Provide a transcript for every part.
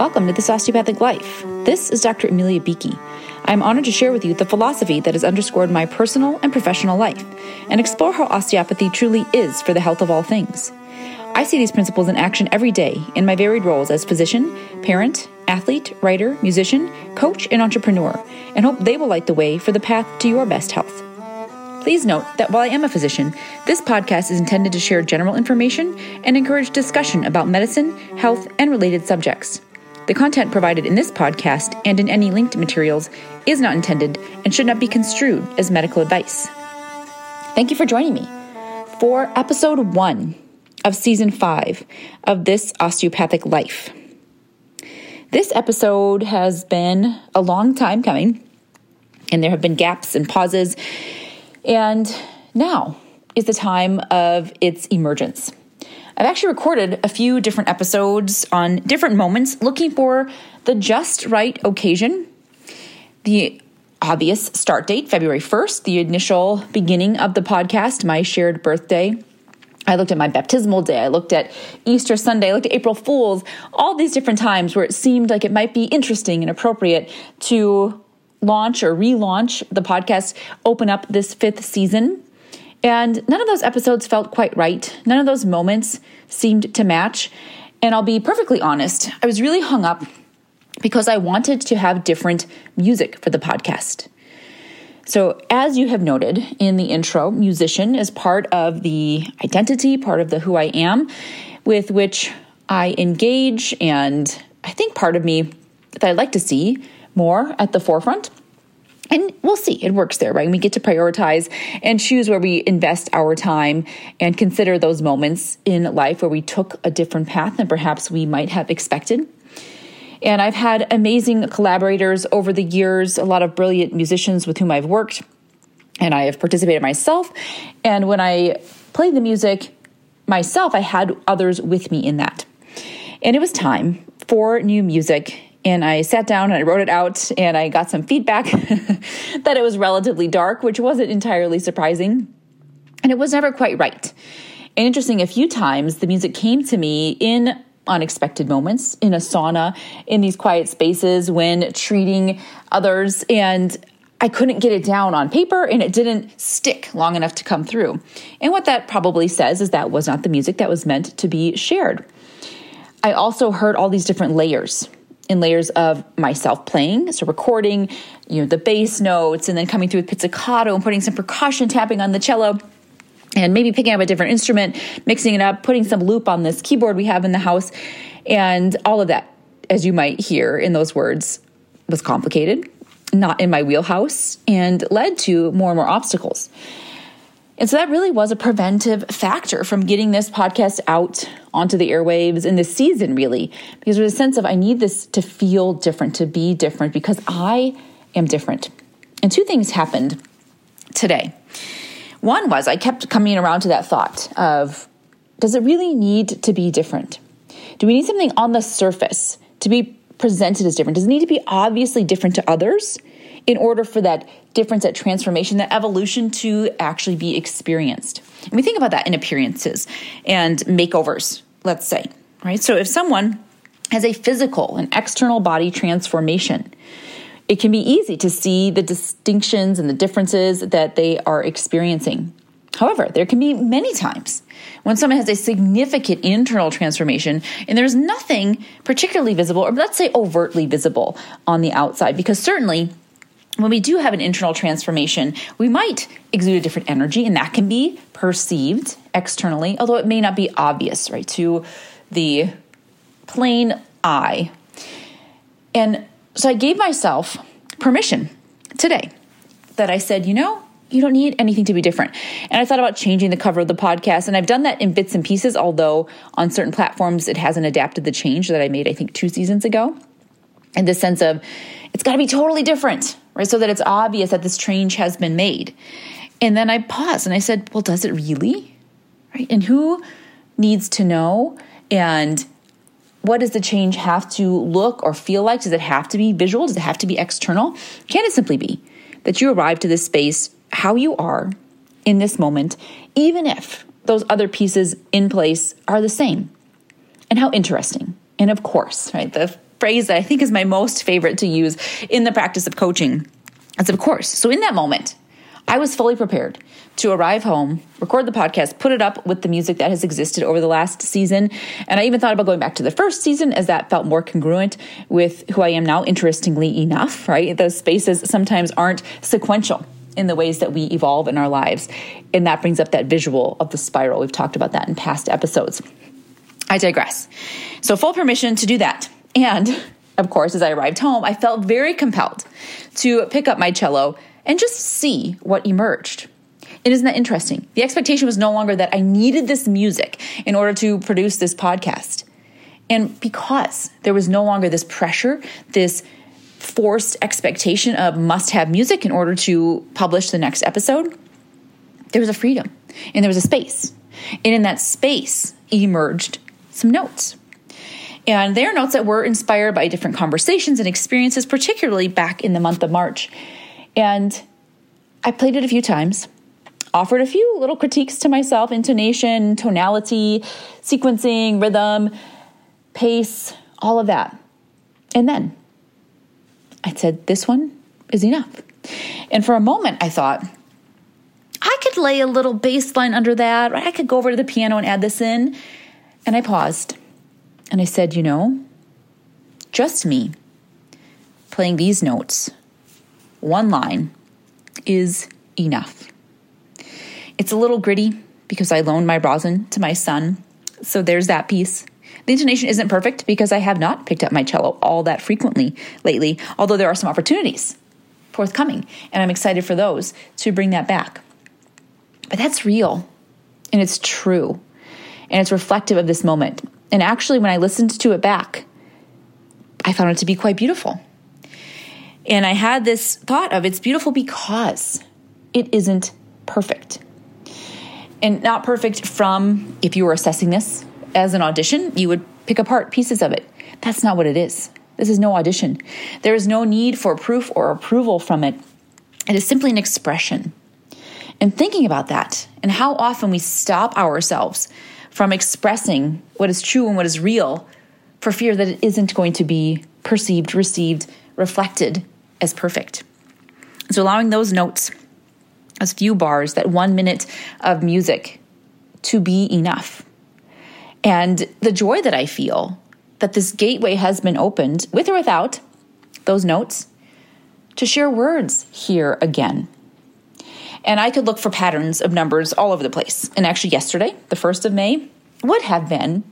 Welcome to This Osteopathic Life. This is Dr. Amelia Beakey. I'm honored to share with you the philosophy that has underscored my personal and professional life and explore how osteopathy truly is for the health of all things. I see these principles in action every day in my varied roles as physician, parent, athlete, writer, musician, coach, and entrepreneur, and hope they will light the way for the path to your best health. Please note that while I am a physician, this podcast is intended to share general information and encourage discussion about medicine, health, and related subjects. The content provided in this podcast and in any linked materials is not intended and should not be construed as medical advice. Thank you for joining me for episode one of season five of This Osteopathic Life. This episode has been a long time coming, and there have been gaps and pauses and now is the time of its emergence. I've actually recorded a few different episodes on different moments looking for the just right occasion. The obvious start date, February 1st, the initial beginning of the podcast, my shared birthday. I looked at my baptismal day. I looked at Easter Sunday. I looked at April Fools, all these different times where it seemed like it might be interesting and appropriate to launch or relaunch the podcast, open up this fifth season. And none of those episodes felt quite right. None of those moments seemed to match. And I'll be perfectly honest, I was really hung up because I wanted to have different music for the podcast. So, as you have noted in the intro, musician is part of the identity, part of the who I am, with which I engage, and I think part of me that I'd like to see more at the forefront. And we'll see, it works there, right? We get to prioritize and choose where we invest our time and consider those moments in life where we took a different path than perhaps we might have expected. And I've had amazing collaborators over the years, a lot of brilliant musicians with whom I've worked, and I have participated myself. And when I played the music myself, I had others with me in that. And it was time for new music and I sat down and I wrote it out and I got some feedback that it was relatively dark, which wasn't entirely surprising. And it was never quite right. And interesting, a few times the music came to me in unexpected moments, in a sauna, in these quiet spaces when treating others. And I couldn't get it down on paper and it didn't stick long enough to come through. And what that probably says is that was not the music that was meant to be shared. I also heard all these different layers in layers of myself playing, so recording, you know, the bass notes, and then coming through with pizzicato and putting some percussion tapping on the cello, and maybe picking up a different instrument, mixing it up, putting some loop on this keyboard we have in the house, and all of that, as you might hear in those words, was complicated, not in my wheelhouse, and led to more and more obstacles. And so that really was a preventive factor from getting this podcast out onto the airwaves in this season, really, because there's a sense of I need this to feel different, to be different, because I am different. And two things happened today. One was I kept coming around to that thought of does it really need to be different? Do we need something on the surface to be presented as different? Does it need to be obviously different to others? In order for that difference, that transformation, that evolution to actually be experienced. And we think about that in appearances and makeovers, let's say, right? So if someone has a physical and external body transformation, it can be easy to see the distinctions and the differences that they are experiencing. However, there can be many times when someone has a significant internal transformation and there's nothing particularly visible, or let's say overtly visible on the outside, because certainly when we do have an internal transformation, we might exude a different energy, and that can be perceived externally, although it may not be obvious, right, to the plain eye. And so I gave myself permission today that I said, you know, you don't need anything to be different. And I thought about changing the cover of the podcast, and I've done that in bits and pieces, although on certain platforms it hasn't adapted the change that I made, I think, two seasons ago. In the sense of, it's got to be totally different right? So that it's obvious that this change has been made. And then I paused and I said, well, does it really? Right? And who needs to know? And what does the change have to look or feel like? Does it have to be visual? Does it have to be external? Can it simply be that you arrive to this space how you are in this moment, even if those other pieces in place are the same? And how interesting. And of course, right, the phrase that I think is my most favorite to use in the practice of coaching. It's of course. So in that moment, I was fully prepared to arrive home, record the podcast, put it up with the music that has existed over the last season. And I even thought about going back to the first season as that felt more congruent with who I am now, interestingly enough, right? Those spaces sometimes aren't sequential in the ways that we evolve in our lives. And that brings up that visual of the spiral. We've talked about that in past episodes. I digress. So, full permission to do that. And of course, as I arrived home, I felt very compelled to pick up my cello and just see what emerged. And isn't that interesting? The expectation was no longer that I needed this music in order to produce this podcast. And because there was no longer this pressure, this forced expectation of must have music in order to publish the next episode, there was a freedom and there was a space. And in that space emerged some notes. And they are notes that were inspired by different conversations and experiences, particularly back in the month of March. And I played it a few times, offered a few little critiques to myself intonation, tonality, sequencing, rhythm, pace, all of that. And then I said, This one is enough. And for a moment, I thought, I could lay a little bass line under that, right? I could go over to the piano and add this in. And I paused and I said, You know, just me playing these notes, one line is enough. It's a little gritty because I loaned my rosin to my son. So there's that piece. The intonation isn't perfect because I have not picked up my cello all that frequently lately, although there are some opportunities forthcoming, and I'm excited for those to bring that back. But that's real, and it's true, and it's reflective of this moment. And actually, when I listened to it back, I found it to be quite beautiful. And I had this thought of it's beautiful because it isn't perfect. And not perfect from if you were assessing this as an audition, you would pick apart pieces of it. That's not what it is. This is no audition. There is no need for proof or approval from it. It is simply an expression. And thinking about that and how often we stop ourselves from expressing what is true and what is real for fear that it isn't going to be perceived, received, reflected as perfect. So, allowing those notes, those few bars, that one minute of music to be enough and the joy that I feel that this gateway has been opened, with or without those notes, to share words here again. And I could look for patterns of numbers all over the place. And actually, yesterday, the 1st of May, would have been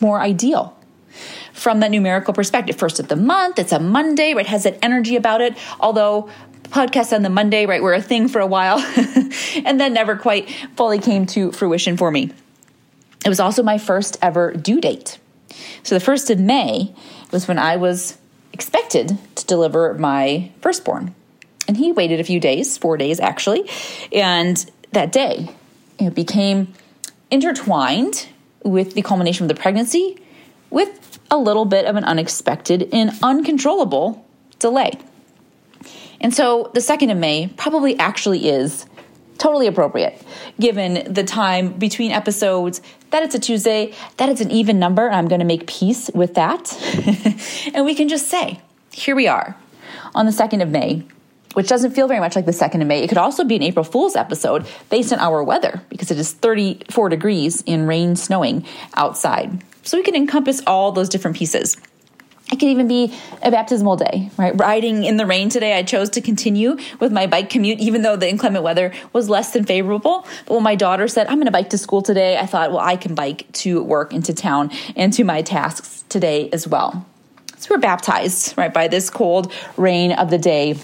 more ideal from that numerical perspective. First of the month, it's a Monday, right? Has that energy about it. Although podcasts on the Monday, right, were a thing for a while and then never quite fully came to fruition for me. It was also my first ever due date. So the 1st of May was when I was expected to deliver my firstborn. And he waited a few days, four days actually. And that day it became intertwined with the culmination of the pregnancy with a little bit of an unexpected and uncontrollable delay. And so the 2nd of May probably actually is totally appropriate given the time between episodes that it's a Tuesday, that it's an even number, I'm going to make peace with that. and we can just say, here we are on the 2nd of May, which doesn't feel very much like the 2nd of May. It could also be an April Fool's episode based on our weather because it is 34 degrees in rain snowing outside. So we can encompass all those different pieces. It could even be a baptismal day, right? Riding in the rain today, I chose to continue with my bike commute, even though the inclement weather was less than favorable. But when my daughter said, I'm going to bike to school today, I thought, well, I can bike to work into town and to my tasks today as well. So we're baptized, right, by this cold rain of the day.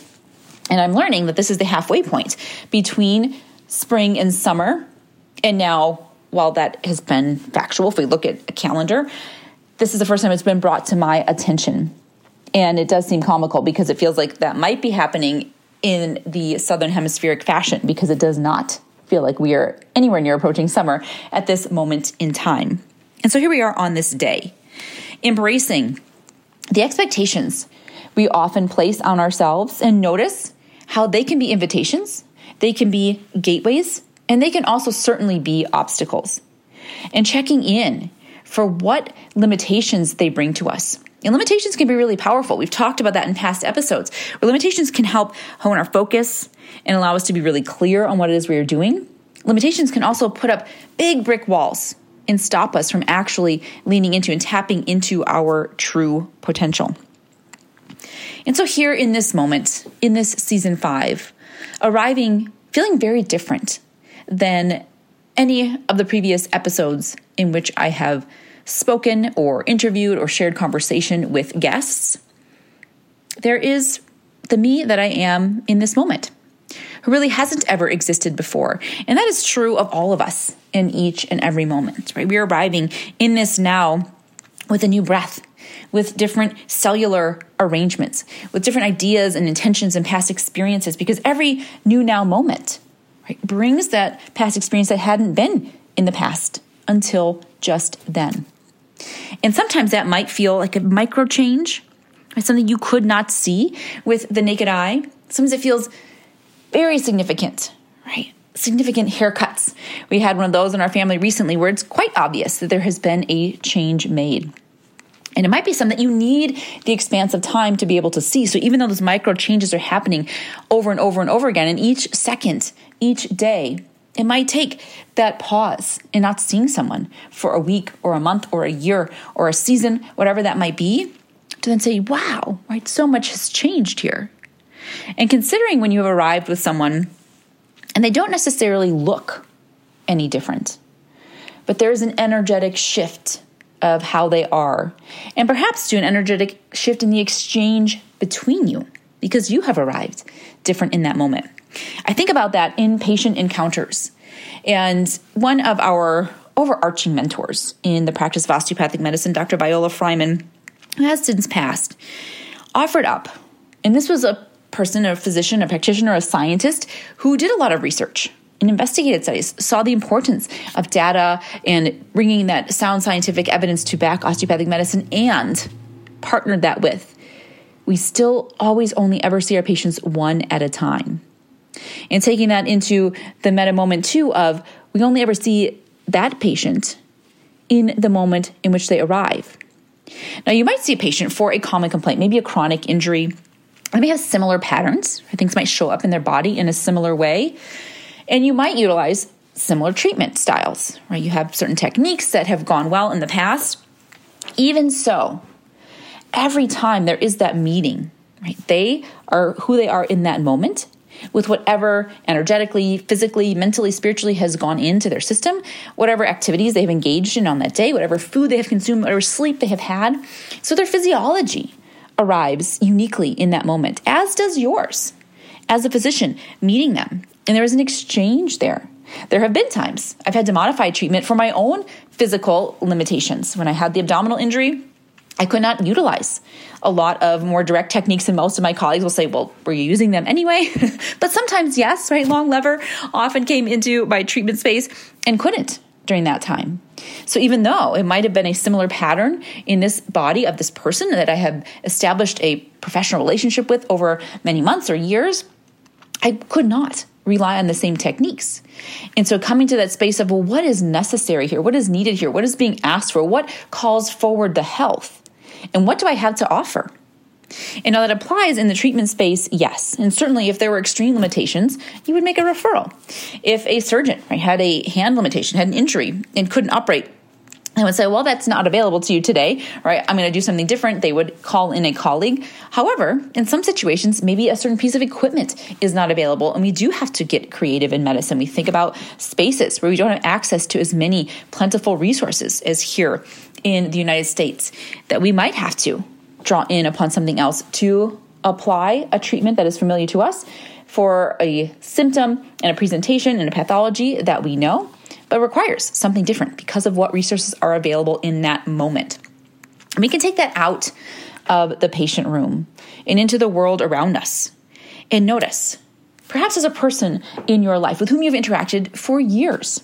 And I'm learning that this is the halfway point between spring and summer. And now, while that has been factual, if we look at a calendar, this is the first time it's been brought to my attention. And it does seem comical because it feels like that might be happening in the southern hemispheric fashion because it does not feel like we are anywhere near approaching summer at this moment in time. And so here we are on this day, embracing the expectations we often place on ourselves and notice how they can be invitations, they can be gateways, and they can also certainly be obstacles. And checking in for what limitations they bring to us. And limitations can be really powerful. We've talked about that in past episodes, where limitations can help hone our focus and allow us to be really clear on what it is we are doing. Limitations can also put up big brick walls and stop us from actually leaning into and tapping into our true potential. And so, here in this moment, in this season five, arriving feeling very different than any of the previous episodes in which I have spoken or interviewed or shared conversation with guests, there is the me that I am in this moment who really hasn't ever existed before. And that is true of all of us in each and every moment, right? We are arriving in this now with a new breath, with different cellular arrangements, with different ideas and intentions and past experiences, because every new now moment right, brings that past experience that hadn't been in the past until just then. And sometimes that might feel like a micro change, something you could not see with the naked eye. Sometimes it feels very significant, right? Significant haircuts. We had one of those in our family recently where it's quite obvious that there has been a change made. And it might be something that you need the expanse of time to be able to see. So even though those micro changes are happening over and over and over again, in each second, each day, it might take that pause in not seeing someone for a week or a month or a year or a season, whatever that might be, to then say, wow, right, so much has changed here. And considering when you have arrived with someone and they don't necessarily look any different, but there's an energetic shift of how they are, and perhaps to an energetic shift in the exchange between you because you have arrived different in that moment. I think about that in patient encounters. And one of our overarching mentors in the practice of osteopathic medicine, Dr. Viola Frymann, who has since passed, offered up, and this was a person, a physician, a practitioner, a scientist who did a lot of research and investigated studies, saw the importance of data and bringing that sound scientific evidence to back osteopathic medicine and partnered that with. We still always only ever see our patients one at a time. And taking that into the meta moment too of we only ever see that patient in the moment in which they arrive. Now, you might see a patient for a common complaint, maybe a chronic injury, they may have similar patterns. Things might show up in their body in a similar way. And you might utilize similar treatment styles, right? You have certain techniques that have gone well in the past. Even so, every time there is that meeting, right? They are who they are in that moment with whatever energetically, physically, mentally, spiritually has gone into their system, whatever activities they've engaged in on that day, whatever food they have consumed, whatever sleep they have had. So their physiology arrives uniquely in that moment, as does yours as a physician meeting them. And there is an exchange there. There have been times I've had to modify treatment for my own physical limitations. When I had the abdominal injury, I could not utilize a lot of more direct techniques, and most of my colleagues will say, Well, were you using them anyway? but sometimes, yes, right? Long lever often came into my treatment space and couldn't during that time. So even though it might have been a similar pattern in this body of this person that I have established a professional relationship with over many months or years, I could not rely on the same techniques. And so coming to that space of, well, what is necessary here? What is needed here? What is being asked for? What calls forward the health? And what do I have to offer? And now that applies in the treatment space, yes. And certainly if there were extreme limitations, you would make a referral. If a surgeon right, had a hand limitation, had an injury, and couldn't operate, I would say, well, that's not available to you today, right? I'm going to do something different. They would call in a colleague. However, in some situations, maybe a certain piece of equipment is not available, and we do have to get creative in medicine. We think about spaces where we don't have access to as many plentiful resources as here in the United States that we might have to draw in upon something else to apply a treatment that is familiar to us for a symptom and a presentation and a pathology that we know, but requires something different because of what resources are available in that moment. And we can take that out of the patient room and into the world around us and notice, perhaps as a person in your life with whom you've interacted for years,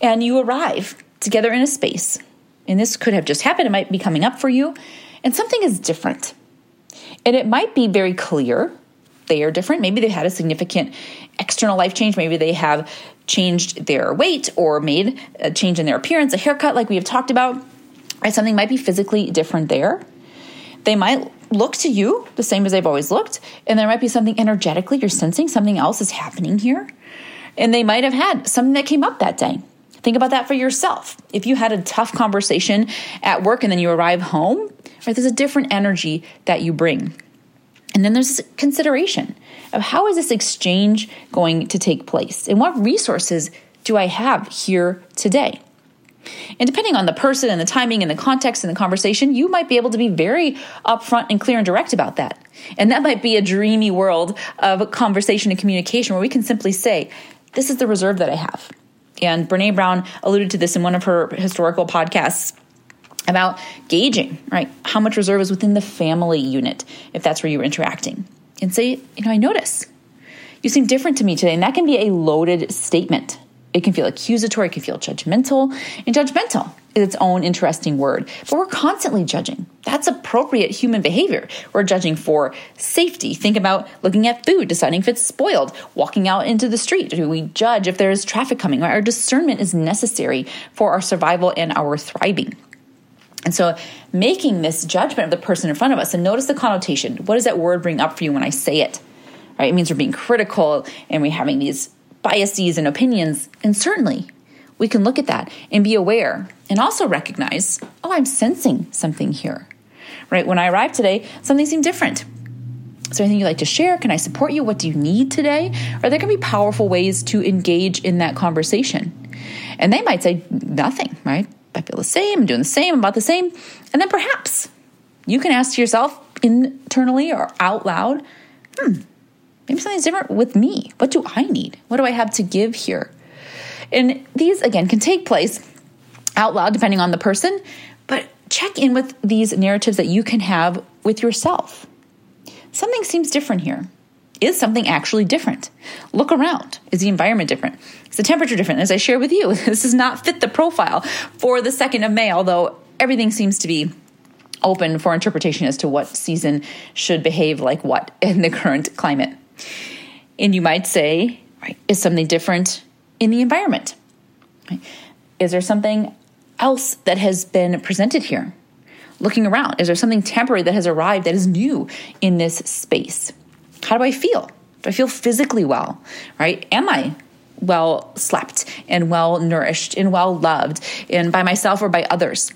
and you arrive together in a space. And this could have just happened, it might be coming up for you and something is different. And it might be very clear they are different. Maybe they had a significant external life change. Maybe they have changed their weight or made a change in their appearance, a haircut, like we have talked about, right? Something might be physically different there. They might look to you the same as they've always looked, and there might be something energetically you're sensing something else is happening here. And they might have had something that came up that day. Think about that for yourself. If you had a tough conversation at work and then you arrive home, right, there's a different energy that you bring. And then there's this consideration of how is this exchange going to take place and what resources do I have here today? And depending on the person and the timing and the context and the conversation, you might be able to be very upfront and clear and direct about that. And that might be a dreamy world of conversation and communication where we can simply say, This is the reserve that I have. And Brene Brown alluded to this in one of her historical podcasts about gauging, right? How much reserve is within the family unit if that's where you're interacting. And say, you know, I notice you seem different to me today. And that can be a loaded statement. It can feel accusatory, it can feel judgmental. And judgmental is its own interesting word. But we're constantly judging. That's appropriate human behavior. We're judging for safety. Think about looking at food, deciding if it's spoiled, walking out into the street. Do we judge if there's traffic coming? Our discernment is necessary for our survival and our thriving. And so, making this judgment of the person in front of us, and notice the connotation. What does that word bring up for you when I say it? Right? It means we're being critical and we're having these biases and opinions. And certainly, we can look at that and be aware and also recognize, oh, I'm sensing something here. Right? When I arrived today, something seemed different. Is there anything you'd like to share? Can I support you? What do you need today? Or there can be powerful ways to engage in that conversation. And they might say nothing, right? I feel the same, I'm doing the same, I'm about the same. And then perhaps you can ask yourself internally or out loud, hmm, maybe something's different with me. What do I need? What do I have to give here? And these, again, can take place out loud depending on the person, but check in with these narratives that you can have with yourself. Something seems different here. Is something actually different? Look around. Is the environment different? Is the temperature different? As I share with you, this does not fit the profile for the 2nd of May, although everything seems to be open for interpretation as to what season should behave like what in the current climate. And you might say, right, is something different in the environment? Right? Is there something else that has been presented here? Looking around, is there something temporary that has arrived that is new in this space? How do I feel? Do I feel physically well? Right? Am I well slept and well nourished and well loved and by myself or by others?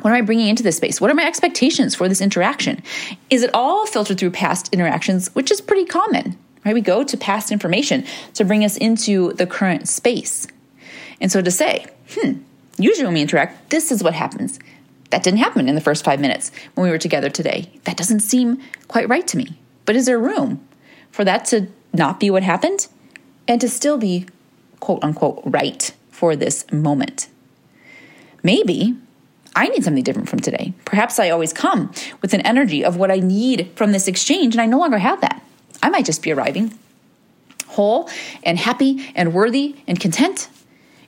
What am I bringing into this space? What are my expectations for this interaction? Is it all filtered through past interactions, which is pretty common, right? We go to past information to bring us into the current space. And so to say, hmm, usually when we interact, this is what happens. That didn't happen in the first five minutes when we were together today. That doesn't seem quite right to me. But is there room for that to not be what happened and to still be quote unquote right for this moment? Maybe I need something different from today. Perhaps I always come with an energy of what I need from this exchange, and I no longer have that. I might just be arriving whole and happy and worthy and content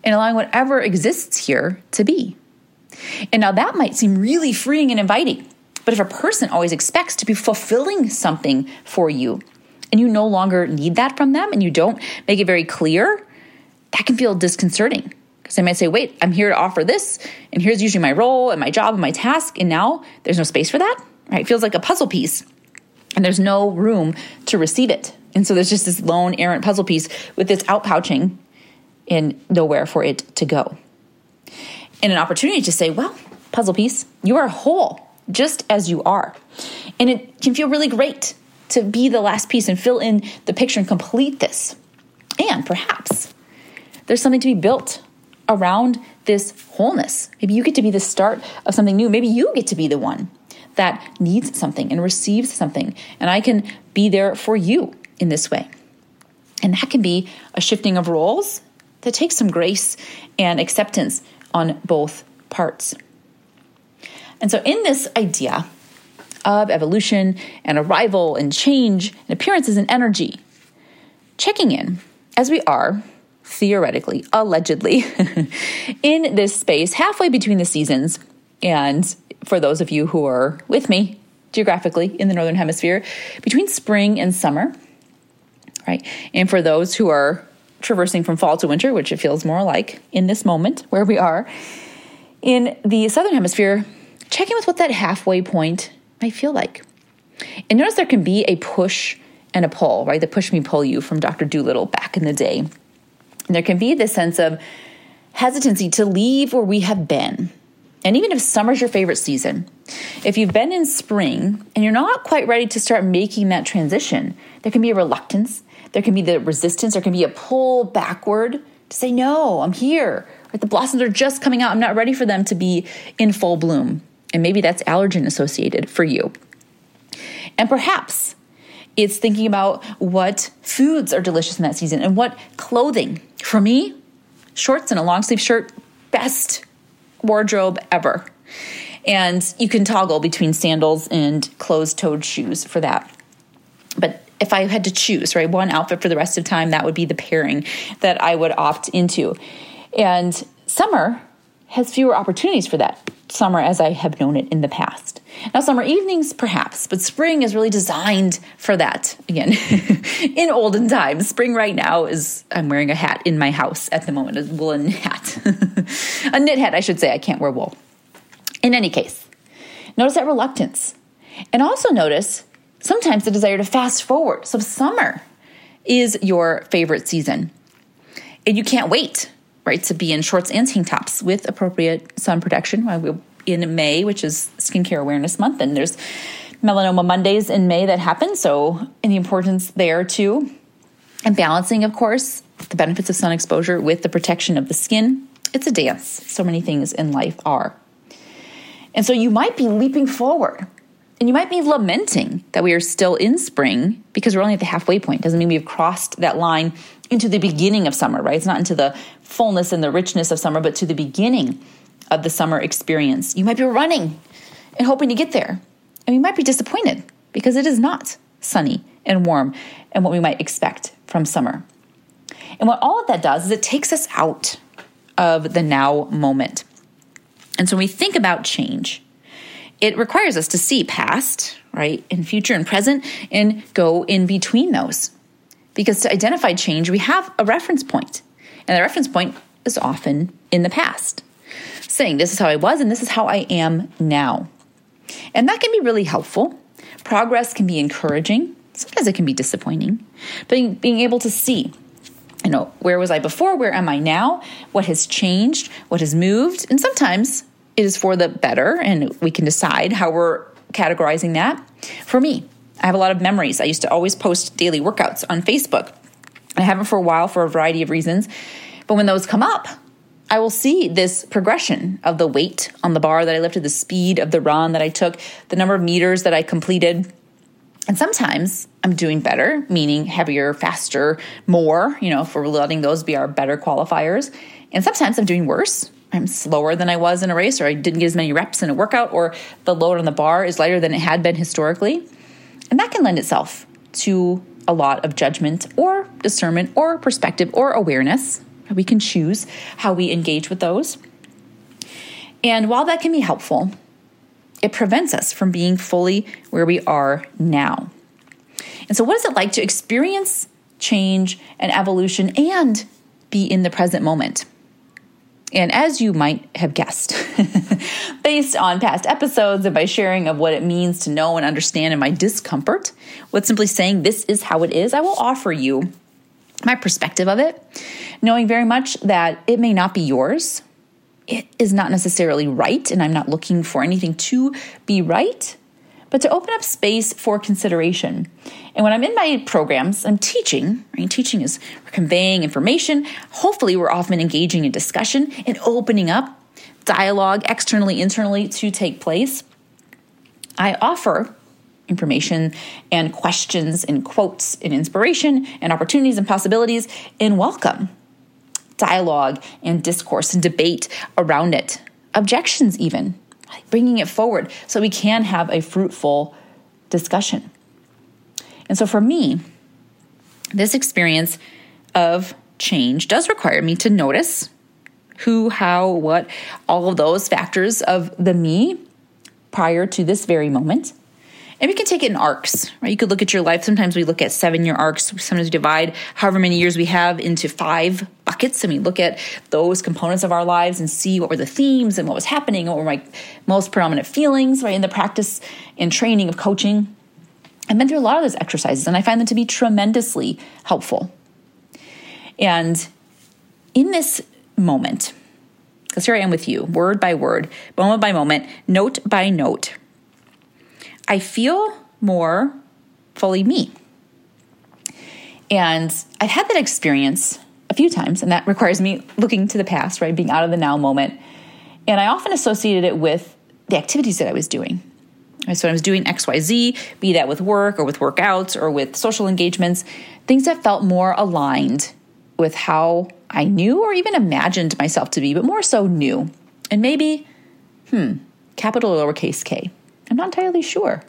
and allowing whatever exists here to be. And now that might seem really freeing and inviting. But if a person always expects to be fulfilling something for you and you no longer need that from them and you don't make it very clear, that can feel disconcerting. Because they might say, wait, I'm here to offer this, and here's usually my role and my job and my task, and now there's no space for that. Right? It feels like a puzzle piece, and there's no room to receive it. And so there's just this lone errant puzzle piece with this outpouching and nowhere for it to go. And an opportunity to say, well, puzzle piece, you are whole just as you are. And it can feel really great to be the last piece and fill in the picture and complete this. And perhaps there's something to be built around this wholeness. Maybe you get to be the start of something new. Maybe you get to be the one that needs something and receives something. And I can be there for you in this way. And that can be a shifting of roles that takes some grace and acceptance on both parts. And so, in this idea of evolution and arrival and change and appearances and energy, checking in as we are, theoretically, allegedly, in this space halfway between the seasons, and for those of you who are with me geographically in the Northern Hemisphere, between spring and summer, right? And for those who are traversing from fall to winter, which it feels more like in this moment where we are. In the southern hemisphere, check in with what that halfway point might feel like. And notice there can be a push and a pull, right? The push me, pull you from Dr. Dolittle back in the day. And there can be this sense of hesitancy to leave where we have been. And even if summer's your favorite season, if you've been in spring and you're not quite ready to start making that transition, there can be a reluctance, there can be the resistance, there can be a pull backward to say, No, I'm here. The blossoms are just coming out. I'm not ready for them to be in full bloom. And maybe that's allergen associated for you. And perhaps it's thinking about what foods are delicious in that season and what clothing. For me, shorts and a long sleeve shirt, best wardrobe ever. And you can toggle between sandals and closed toed shoes for that. But if I had to choose, right, one outfit for the rest of time, that would be the pairing that I would opt into. And summer has fewer opportunities for that summer as I have known it in the past. Now, summer evenings, perhaps, but spring is really designed for that. Again, in olden times, spring right now is I'm wearing a hat in my house at the moment, a woolen hat, a knit hat, I should say. I can't wear wool. In any case, notice that reluctance. And also notice sometimes the desire to fast forward. So, summer is your favorite season. And you can't wait right, to be in shorts and tank tops with appropriate sun protection. In May, which is Skincare Awareness Month, and there's Melanoma Mondays in May that happen, so and the importance there too. And balancing, of course, the benefits of sun exposure with the protection of the skin. It's a dance. So many things in life are. And so you might be leaping forward and you might be lamenting that we are still in spring because we're only at the halfway point. Doesn't mean we've crossed that line into the beginning of summer, right? It's not into the fullness and the richness of summer, but to the beginning of the summer experience. You might be running and hoping to get there. And you might be disappointed because it is not sunny and warm and what we might expect from summer. And what all of that does is it takes us out of the now moment. And so when we think about change, it requires us to see past, right, and future and present and go in between those. Because to identify change, we have a reference. And the reference point is often in the past, saying, This is how I was and this is how I am now. And that can be really helpful. Progress can be encouraging. Sometimes it can be disappointing. But being able to see, you know, where was I before? Where am I now? What has changed? What has moved? And sometimes it is for the better, and we can decide how we're categorizing that. For me, I have a lot of memories. I used to always post daily workouts on Facebook. I haven't for a while for a variety of reasons. But when those come up, I will see this progression of the weight on the bar that I lifted, the speed of the run that I took, the number of meters that I completed. And sometimes I'm doing better, meaning heavier, faster, more, you know, we're letting those be our better qualifiers. And sometimes I'm doing worse. I'm slower than I was in a race, or I didn't get as many reps in a workout, or the load on the bar is lighter than it had been historically. And that can lend itself to a lot of judgment or discernment or perspective or awareness. We can choose how we engage with those. And while that can be helpful, it prevents us from being fully where we are now. And so, what is it like to experience change and evolution and be in the present moment? And as you might have guessed, based on past episodes and by sharing of what it means to know and understand and my discomfort with simply saying this is how it is, I will offer you my perspective of it, knowing very much that it may not be yours. It is not necessarily right, and I'm not looking for anything to be right but to open up space for consideration. And when I'm in my programs, I'm teaching, right? Teaching is conveying information. Hopefully, we're often engaging in discussion and opening up dialogue externally, internally to take place. I offer information and questions and quotes and inspiration and opportunities and possibilities and welcome dialogue and discourse and debate around it, objections, even bringing it forward so we can have a fruitful discussion. And so for me, this experience of change does require me to notice who, how, what, all of those factors of the me prior to this very moment, And we can take it in arcs, right? You could look at your life. Sometimes we look at seven year arcs. Sometimes we divide however many years we have into five buckets and we look at those components of our lives and see what were the themes and what was happening, what were my most predominant feelings, right? In the practice and training of coaching. I've been through a lot of those exercises and I find them to be tremendously helpful. And in this moment, because here I am with you, word by word, moment by moment, note by note, I feel more fully me. And I've had that experience a few times, and that requires me looking to the past, right? Being out of the now moment. And I often associated it with the activities that I was doing. So I was doing XYZ, be that with work or with workouts or with social engagements, things that felt more aligned with how I knew or even imagined myself to be, but more so knew. And maybe, hmm, capital lowercase k. I'm not entirely sure.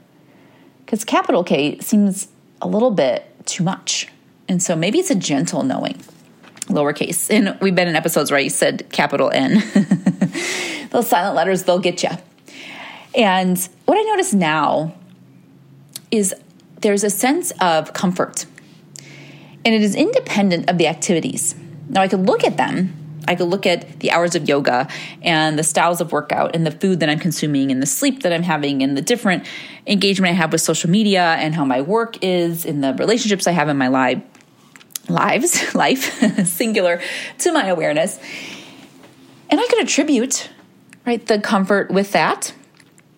Because capital K seems a little bit too much. And so maybe it's a gentle knowing, lowercase. And we've been in episodes where I said capital N. Those silent letters, they'll get you. And what I notice now is there's a sense of comfort, and it is independent of the activities. Now, I could look at them. I could look at the hours of yoga and the styles of workout and the food that I'm consuming and the sleep that I'm having and the different engagement I have with social media and how my work is and the relationships I have in my life, lives, life, singular, to my awareness. And I could attribute, right, the comfort with that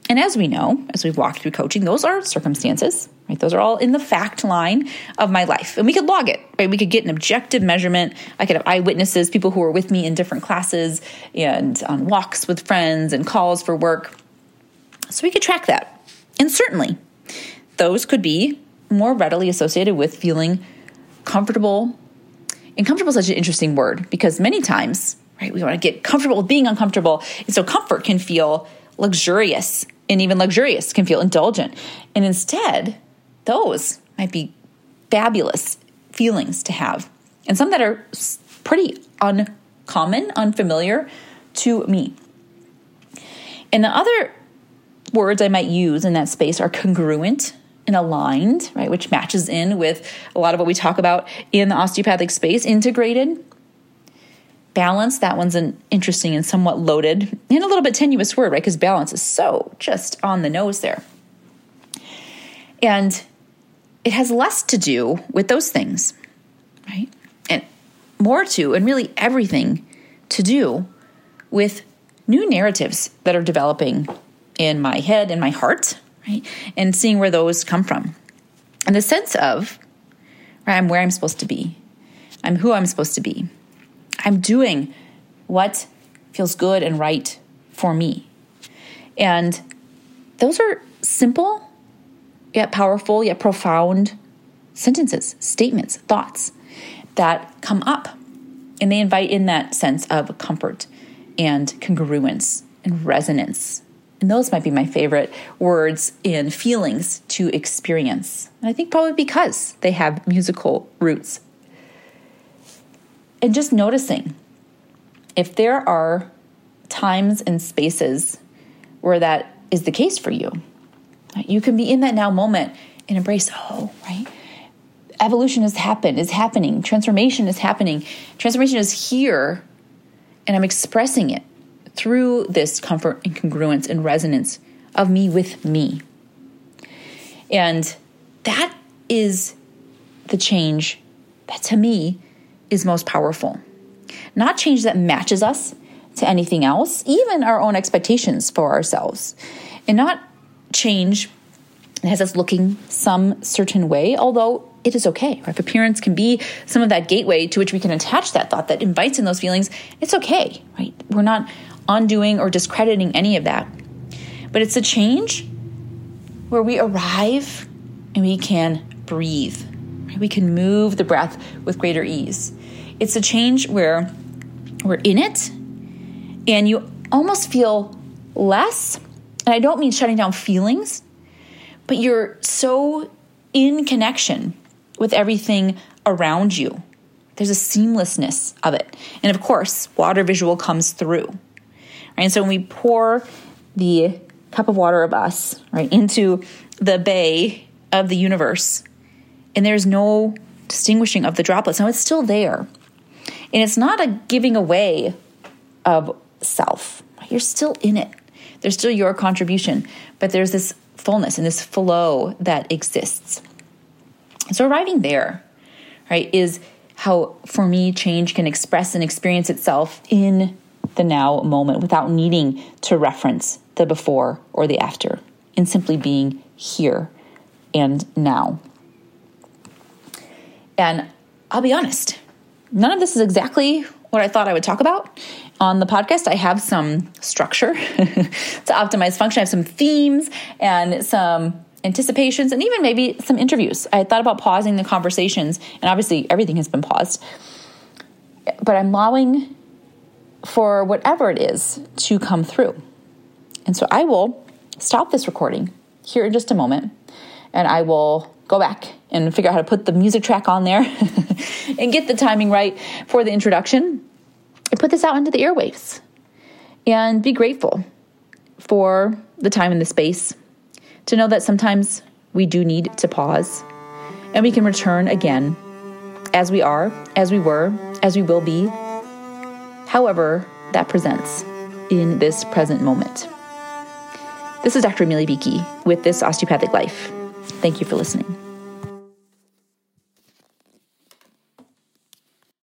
and as we know, as we've walked through coaching, those are circumstances, right? Those are all in the fact line of my life. And we could log it, right? We could get an objective measurement. I could have eyewitnesses, people who were with me in different classes and on walks with friends and calls for work. So we could track that. And certainly, those could be more readily associated with feeling comfortable. And comfortable is such an interesting word because many times, right, we want to get comfortable with being uncomfortable. And so comfort can feel luxurious and even luxurious can feel indulgent. And instead, those might be fabulous feelings to have, and some that are pretty uncommon, unfamiliar to me. And the other words I might use in that space are congruent and aligned, right, which matches in with a lot of what we talk about in the osteopathic space, integrated balance, that one's an interesting and somewhat loaded and a little bit tenuous word, right? Because balance is so just on the nose there. And it has less to do with those things, right? And more to, and really everything to do with new narratives that are developing in my head and my heart, right? And seeing where those come from. And the sense of, right, I'm where I'm supposed to be, I'm who I'm supposed to be. I'm doing what feels good and right for me. And those are simple, yet powerful, yet profound sentences, statements, thoughts that come up. And they invite in that sense of comfort and congruence and resonance. And those might be my favorite words and feelings to experience. And I think probably because they have musical roots and just noticing if there are times and spaces where that is the case for you, you can be in that now moment and embrace, oh, right? Evolution has happened, is happening, transformation is happening, transformation is here, and I'm expressing it through this comfort and congruence and resonance of me with me. And that is the change that to me is most powerful. Not change that matches us to anything else, even our own expectations for ourselves, and not change has us looking some certain way, although it is okay. If appearance can be some of that gateway to which we can attach that thought that invites in those feelings, it's okay, right? We're not undoing or discrediting any of that. But it's a change where we arrive and we can breathe. Right? We can move the breath with greater ease. It's a change where we're in it and you almost feel less. And I don't mean shutting down feelings, but you're so in connection with everything around you. There's a seamlessness of it. And of course, water visual comes through. Right? And so when we pour the cup of water of us, right, into the bay of the universe, and there's no distinguishing of the droplets. Now it's still there. And it's not a giving away of self. You're still in it. There's still your contribution, but there's this fullness and this flow that exists. So arriving there, right, is how for me change can express and experience itself in the now moment without needing to reference the before or the after, in simply being here and now. And I'll be honest, none of this is exactly what I thought I would talk about. On the podcast, I have some structure to optimize function. I have some themes and some anticipations and even maybe some interviews. I thought about pausing the conversations, and obviously everything has been paused. But I'm allowing for whatever it is to come through. And so I will stop this recording here in just a moment and I will go back and figure out how to put the music track on there and get the timing right for the introduction and put this out into the airwaves and be grateful for the time and the space to know that sometimes we do need to pause and we can return again as we are, as we were, as we will be, however that presents in this present moment. This is Dr. Amelia Beakey with This Osteopathic Life. Thank you for listening.